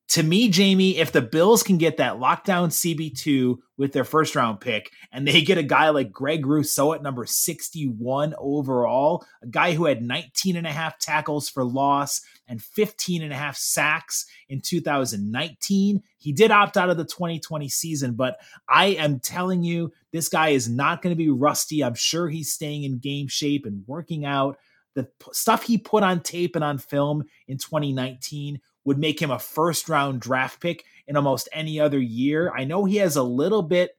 To me, Jamie, if the Bills can get that lockdown CB2 with their first round pick and they get a guy like Greg Rousseau at number 61 overall, a guy who had 19 and a half tackles for loss and 15 and a half sacks in 2019. He did opt out of the 2020 season, but I am telling you, this guy is not going to be rusty. I'm sure he's staying in game shape and working out. The stuff he put on tape and on film in 2019 would make him a first round draft pick in almost any other year. I know he has a little bit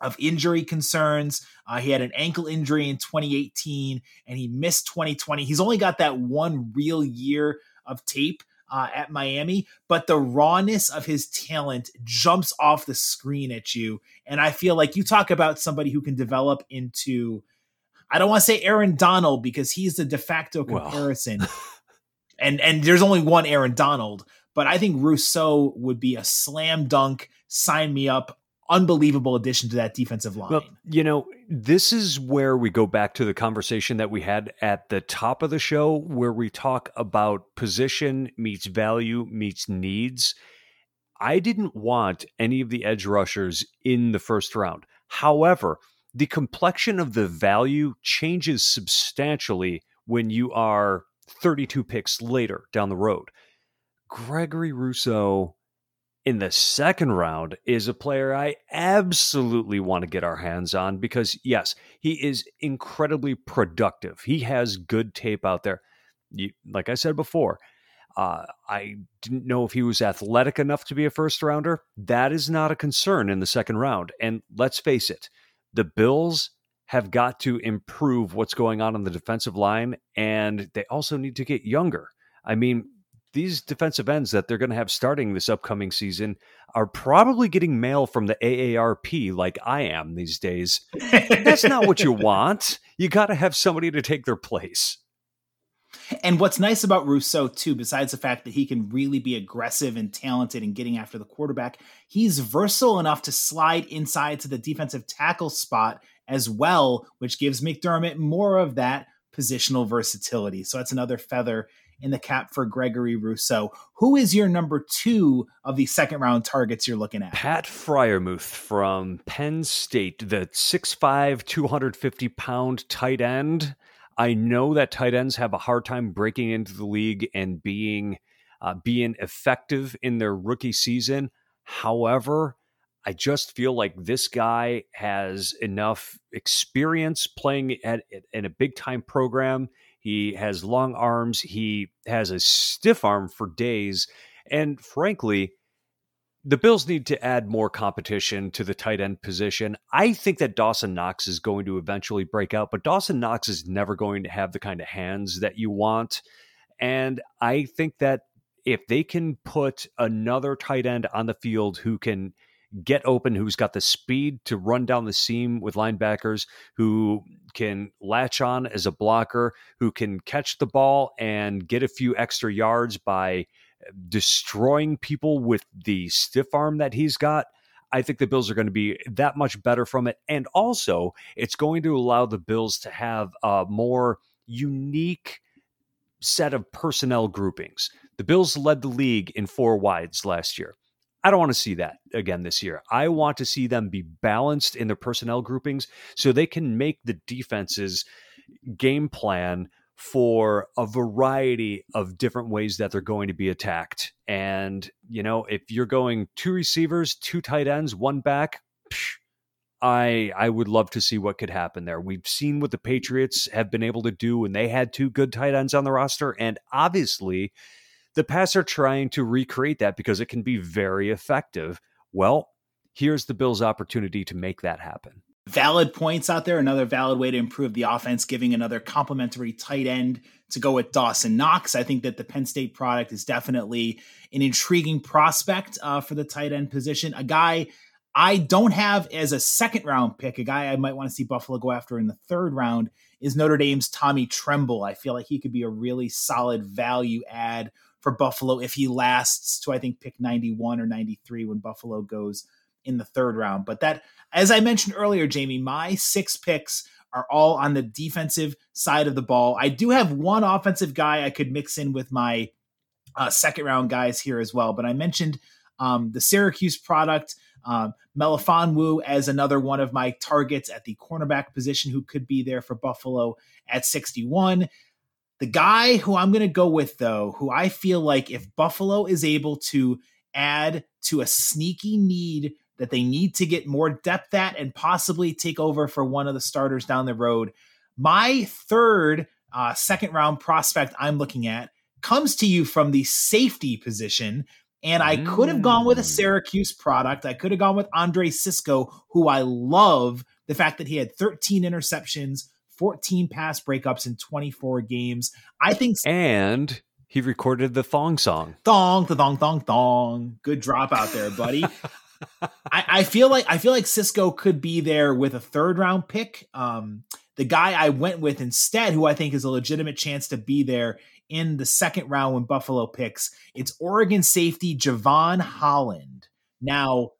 of injury concerns. Uh, he had an ankle injury in 2018 and he missed 2020. He's only got that one real year of tape uh, at Miami, but the rawness of his talent jumps off the screen at you. And I feel like you talk about somebody who can develop into, I don't want to say Aaron Donald because he's the de facto comparison. Well. and and there's only one Aaron Donald, but I think Rousseau would be a slam dunk, sign me up unbelievable addition to that defensive line. Well, you know, this is where we go back to the conversation that we had at the top of the show, where we talk about position meets value meets needs. I didn't want any of the edge rushers in the first round. However, the complexion of the value changes substantially when you are 32 picks later down the road. Gregory Rousseau in the second round is a player I absolutely want to get our hands on because, yes, he is incredibly productive. He has good tape out there. You, like I said before, uh, I didn't know if he was athletic enough to be a first rounder. That is not a concern in the second round. And let's face it, the Bills have got to improve what's going on on the defensive line, and they also need to get younger. I mean, these defensive ends that they're going to have starting this upcoming season are probably getting mail from the AARP like I am these days. That's not what you want. You got to have somebody to take their place. And what's nice about Rousseau, too, besides the fact that he can really be aggressive and talented in getting after the quarterback, he's versatile enough to slide inside to the defensive tackle spot as well, which gives McDermott more of that positional versatility. So that's another feather in the cap for Gregory Rousseau. Who is your number two of the second round targets you're looking at? Pat Freiermuth from Penn State, the 6'5, 250 pound tight end. I know that tight ends have a hard time breaking into the league and being uh, being effective in their rookie season. However, I just feel like this guy has enough experience playing at in a big time program he has long arms. He has a stiff arm for days. And frankly, the Bills need to add more competition to the tight end position. I think that Dawson Knox is going to eventually break out, but Dawson Knox is never going to have the kind of hands that you want. And I think that if they can put another tight end on the field who can get open, who's got the speed to run down the seam with linebackers, who can latch on as a blocker, who can catch the ball and get a few extra yards by eh, destroying people with the stiff arm that he's got. I think the Bills are going to be that much better from it. And also, it's going to allow the Bills to have a more unique set of personnel groupings. The Bills led the league in four wides last year. I don't want to see that again this year. I want to see them be balanced in their personnel groupings so they can make the defenses game plan for a variety of different ways that they're going to be attacked. And, you know, if you're going two receivers, two tight ends, one back, psh, I I would love to see what could happen there. We've seen what the Patriots have been able to do when they had two good tight ends on the roster and obviously the Pats are trying to recreate that because it can be very effective. Well, here's the Bills' opportunity to make that happen. Valid points out there. Another valid way to improve the offense, giving another complementary tight end to go with Dawson Knox. I think that the Penn State product is definitely an intriguing prospect uh, for the tight end position. A guy I don't have as a second round pick, a guy I might want to see Buffalo go after in the third round is Notre Dame's Tommy Tremble. I feel like he could be a really solid value add for Buffalo if he lasts to I think pick 91 or 93 when Buffalo goes in the third round. But that as I mentioned earlier, Jamie, my six picks are all on the defensive side of the ball. I do have one offensive guy I could mix in with my uh, second round guys here as well, but I mentioned um, the Syracuse product. Um, as another one of my targets at the cornerback position who could be there for Buffalo at 61. The guy who I'm going to go with, though, who I feel like if Buffalo is able to add to a sneaky need that they need to get more depth at and possibly take over for one of the starters down the road, my third uh, second round prospect I'm looking at comes to you from the safety position. And I mm. could have gone with a mm. Syracuse product. I could have gone with Andre Cisco, who I love the fact that he had 13 interceptions, 14 pass breakups in 24 games. I think. And he recorded the thong song. Thong, the thong, thong, thong. Good drop out there, buddy. I, I, feel like I feel like Cisco could be there with a third round pick. Um, the guy I went with instead, who I think is a legitimate chance to be there in the second round when Buffalo picks, it's Oregon safety Jevon Holland. Now,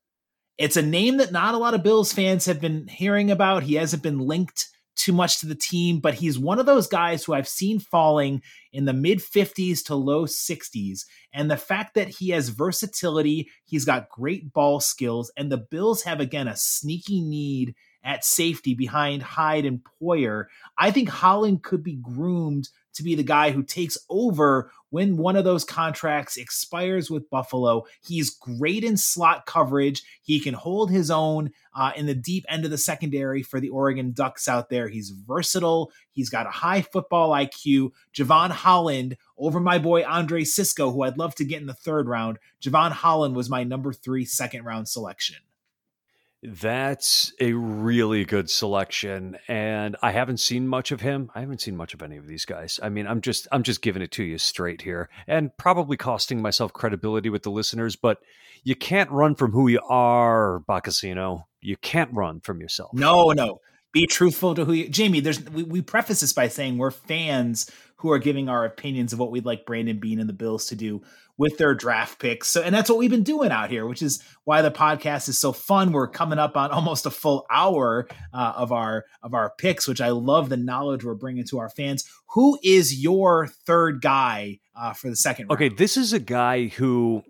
it's a name that not a lot of Bills fans have been hearing about. He hasn't been linked too much to the team, but he's one of those guys who I've seen falling in the mid 50s to low 60s. And the fact that he has versatility, he's got great ball skills, and the Bills have, again, a sneaky need at safety behind Hyde and Poyer. I think Holland could be groomed to be the guy who takes over when one of those contracts expires with Buffalo. He's great in slot coverage. He can hold his own uh, in the deep end of the secondary for the Oregon Ducks out there. He's versatile. He's got a high football IQ. Jevon Holland over my boy Andre Cisco, who I'd love to get in the third round. Jevon Holland was my number three second round selection. That's a really good selection and I haven't seen much of him. I haven't seen much of any of these guys. I mean, I'm just I'm just giving it to you straight here and probably costing myself credibility with the listeners, but you can't run from who you are, Boccacino. You can't run from yourself. No, no. Be truthful to who you Jamie, there's we, we preface this by saying we're fans who are giving our opinions of what we'd like Brandon Beane and the Bills to do with their draft picks. So, and that's what we've been doing out here, which is why the podcast is so fun. We're coming up on almost a full hour uh, of our of our picks, which I love the knowledge we're bringing to our fans. Who is your third guy uh, for the second? Okay, this is a guy who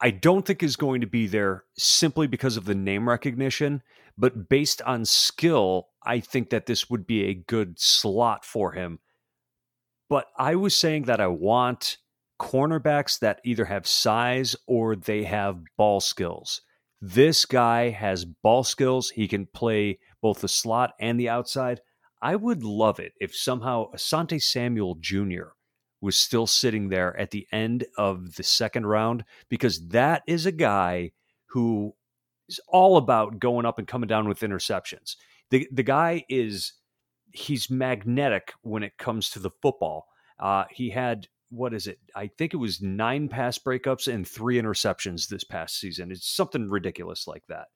I don't think is going to be there simply because of the name recognition, but based on skill, I think that this would be a good slot for him. But I was saying that I want cornerbacks that either have size or they have ball skills. This guy has ball skills. He can play both the slot and the outside. I would love it if somehow Asante Samuel Jr. was still sitting there at the end of the second round because that is a guy who is all about going up and coming down with interceptions. The the guy is he's magnetic when it comes to the football. Uh, he had what is it? I think it was nine pass breakups and three interceptions this past season. It's something ridiculous like that.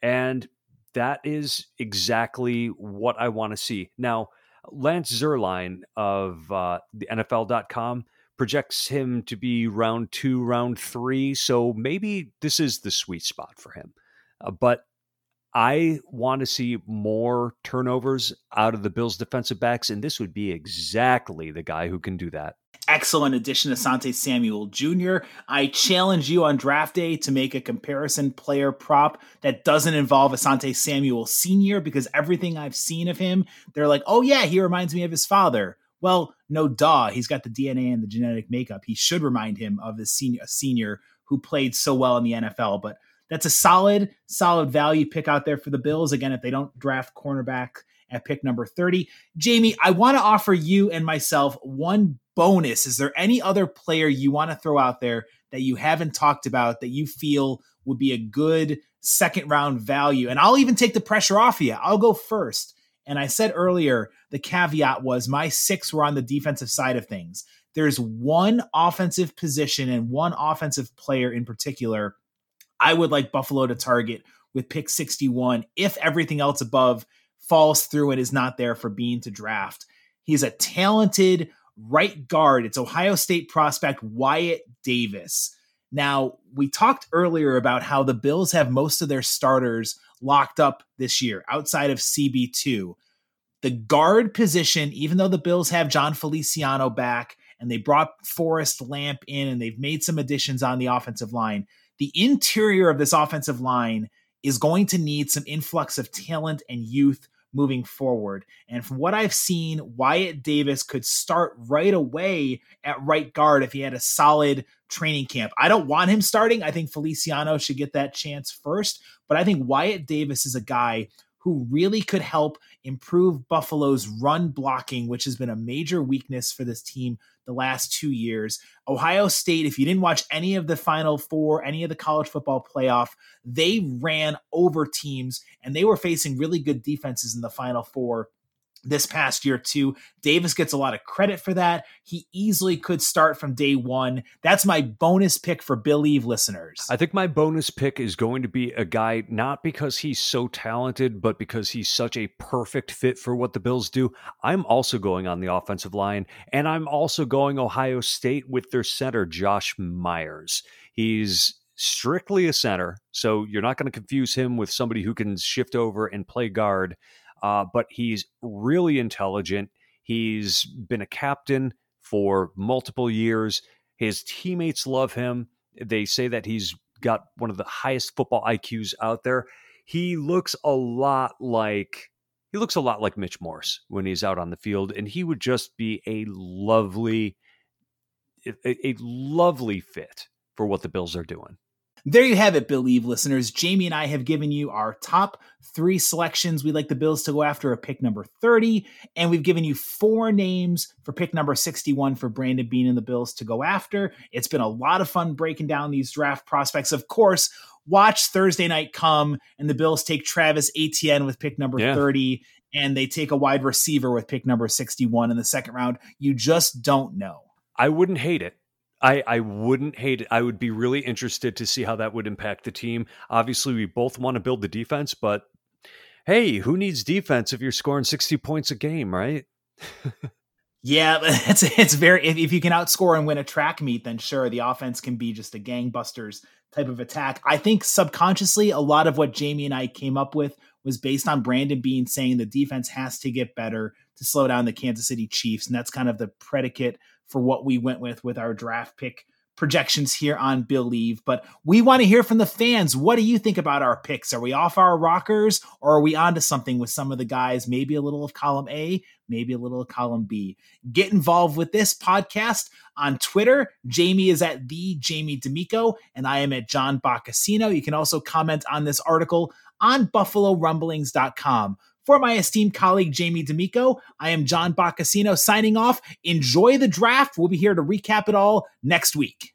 And that is exactly what I want to see. Now, Lance Zierlein of uh, the NFL.com projects him to be round two, round three. So maybe this is the sweet spot for him. Uh, but I want to see more turnovers out of the Bills' defensive backs, and this would be exactly the guy who can do that excellent addition to Sante Samuel Jr. I challenge you on draft day to make a comparison player prop that doesn't involve Asante Samuel Sr. because everything I've seen of him, they're like, oh yeah, he reminds me of his father. Well, no duh. He's got the DNA and the genetic makeup. He should remind him of his senior senior who played so well in the NFL. But that's a solid, solid value pick out there for the Bills. Again, if they don't draft cornerback at pick number 30. Jamie, I want to offer you and myself one bonus. Is there any other player you want to throw out there that you haven't talked about that you feel would be a good second round value? And I'll even take the pressure off of you. I'll go first. And I said earlier, the caveat was my six were on the defensive side of things. There's one offensive position and one offensive player in particular I would like Buffalo to target with pick 61 if everything else above falls through and is not there for Beane to draft. He's a talented right guard. It's Ohio State prospect Wyatt Davis. Now, we talked earlier about how the Bills have most of their starters locked up this year outside of CB2. The guard position, even though the Bills have Jon Feliciano back and they brought Forrest Lamp in and they've made some additions on the offensive line, the interior of this offensive line is going to need some influx of talent and youth moving forward. And from what I've seen, Wyatt Davis could start right away at right guard if he had a solid training camp. I don't want him starting. I think Feliciano should get that chance first, but I think Wyatt Davis is a guy who really could help improve Buffalo's run blocking, which has been a major weakness for this team the last two years. Ohio State, if you didn't watch any of the Final Four, any of the college football playoff, they ran over teams and they were facing really good defenses in the Final Four this past year too. Davis gets a lot of credit for that. He easily could start from day one. That's my bonus pick for Billieve listeners. I think my bonus pick is going to be a guy not because he's so talented, but because he's such a perfect fit for what the Bills do. I'm also going on the offensive line, and I'm also going Ohio State with their center, Josh Myers. He's strictly a center, so you're not going to confuse him with somebody who can shift over and play guard uh, but he's really intelligent. He's been a captain for multiple years. His teammates love him. They say that he's got one of the highest football IQs out there. He looks a lot like he looks a lot like Mitch Morse when he's out on the field, and he would just be a lovely, a, a lovely fit for what the Bills are doing. There you have it, Billieve listeners. Jamie and I have given you our top three selections. We'd like the Bills to go after a pick number 30, and we've given you four names for pick number 61 for Brandon Beane and the Bills to go after. It's been a lot of fun breaking down these draft prospects. Of course, watch Thursday night come and the Bills take Travis Etienne with pick number yeah. 30 and they take a wide receiver with pick number 61 in the second round. You just don't know. I wouldn't hate it. I, I wouldn't hate it. I would be really interested to see how that would impact the team. Obviously, we both want to build the defense, but hey, who needs defense if you're scoring 60 points a game, right? Yeah, it's it's very if, if you can outscore and win a track meet, then sure, the offense can be just a gangbusters type of attack. I think subconsciously, a lot of what Jamie and I came up with was based on Brandon Beane saying the defense has to get better to slow down the Kansas City Chiefs, and that's kind of the predicate for what we went with with our draft pick projections here on Billieve. but we want to hear from the fans. What do you think about our picks? Are we off our rockers or are we onto something with some of the guys? Maybe a little of column A, maybe a little of column B. Get involved with this podcast on Twitter. Jamie is at the Jamie D'Amico and I am at John Boccacino. You can also comment on this article on buffalorumblings.com. For my esteemed colleague Jamie D'Amico, I am John Boccacino signing off. Enjoy the draft. We'll be here to recap it all next week.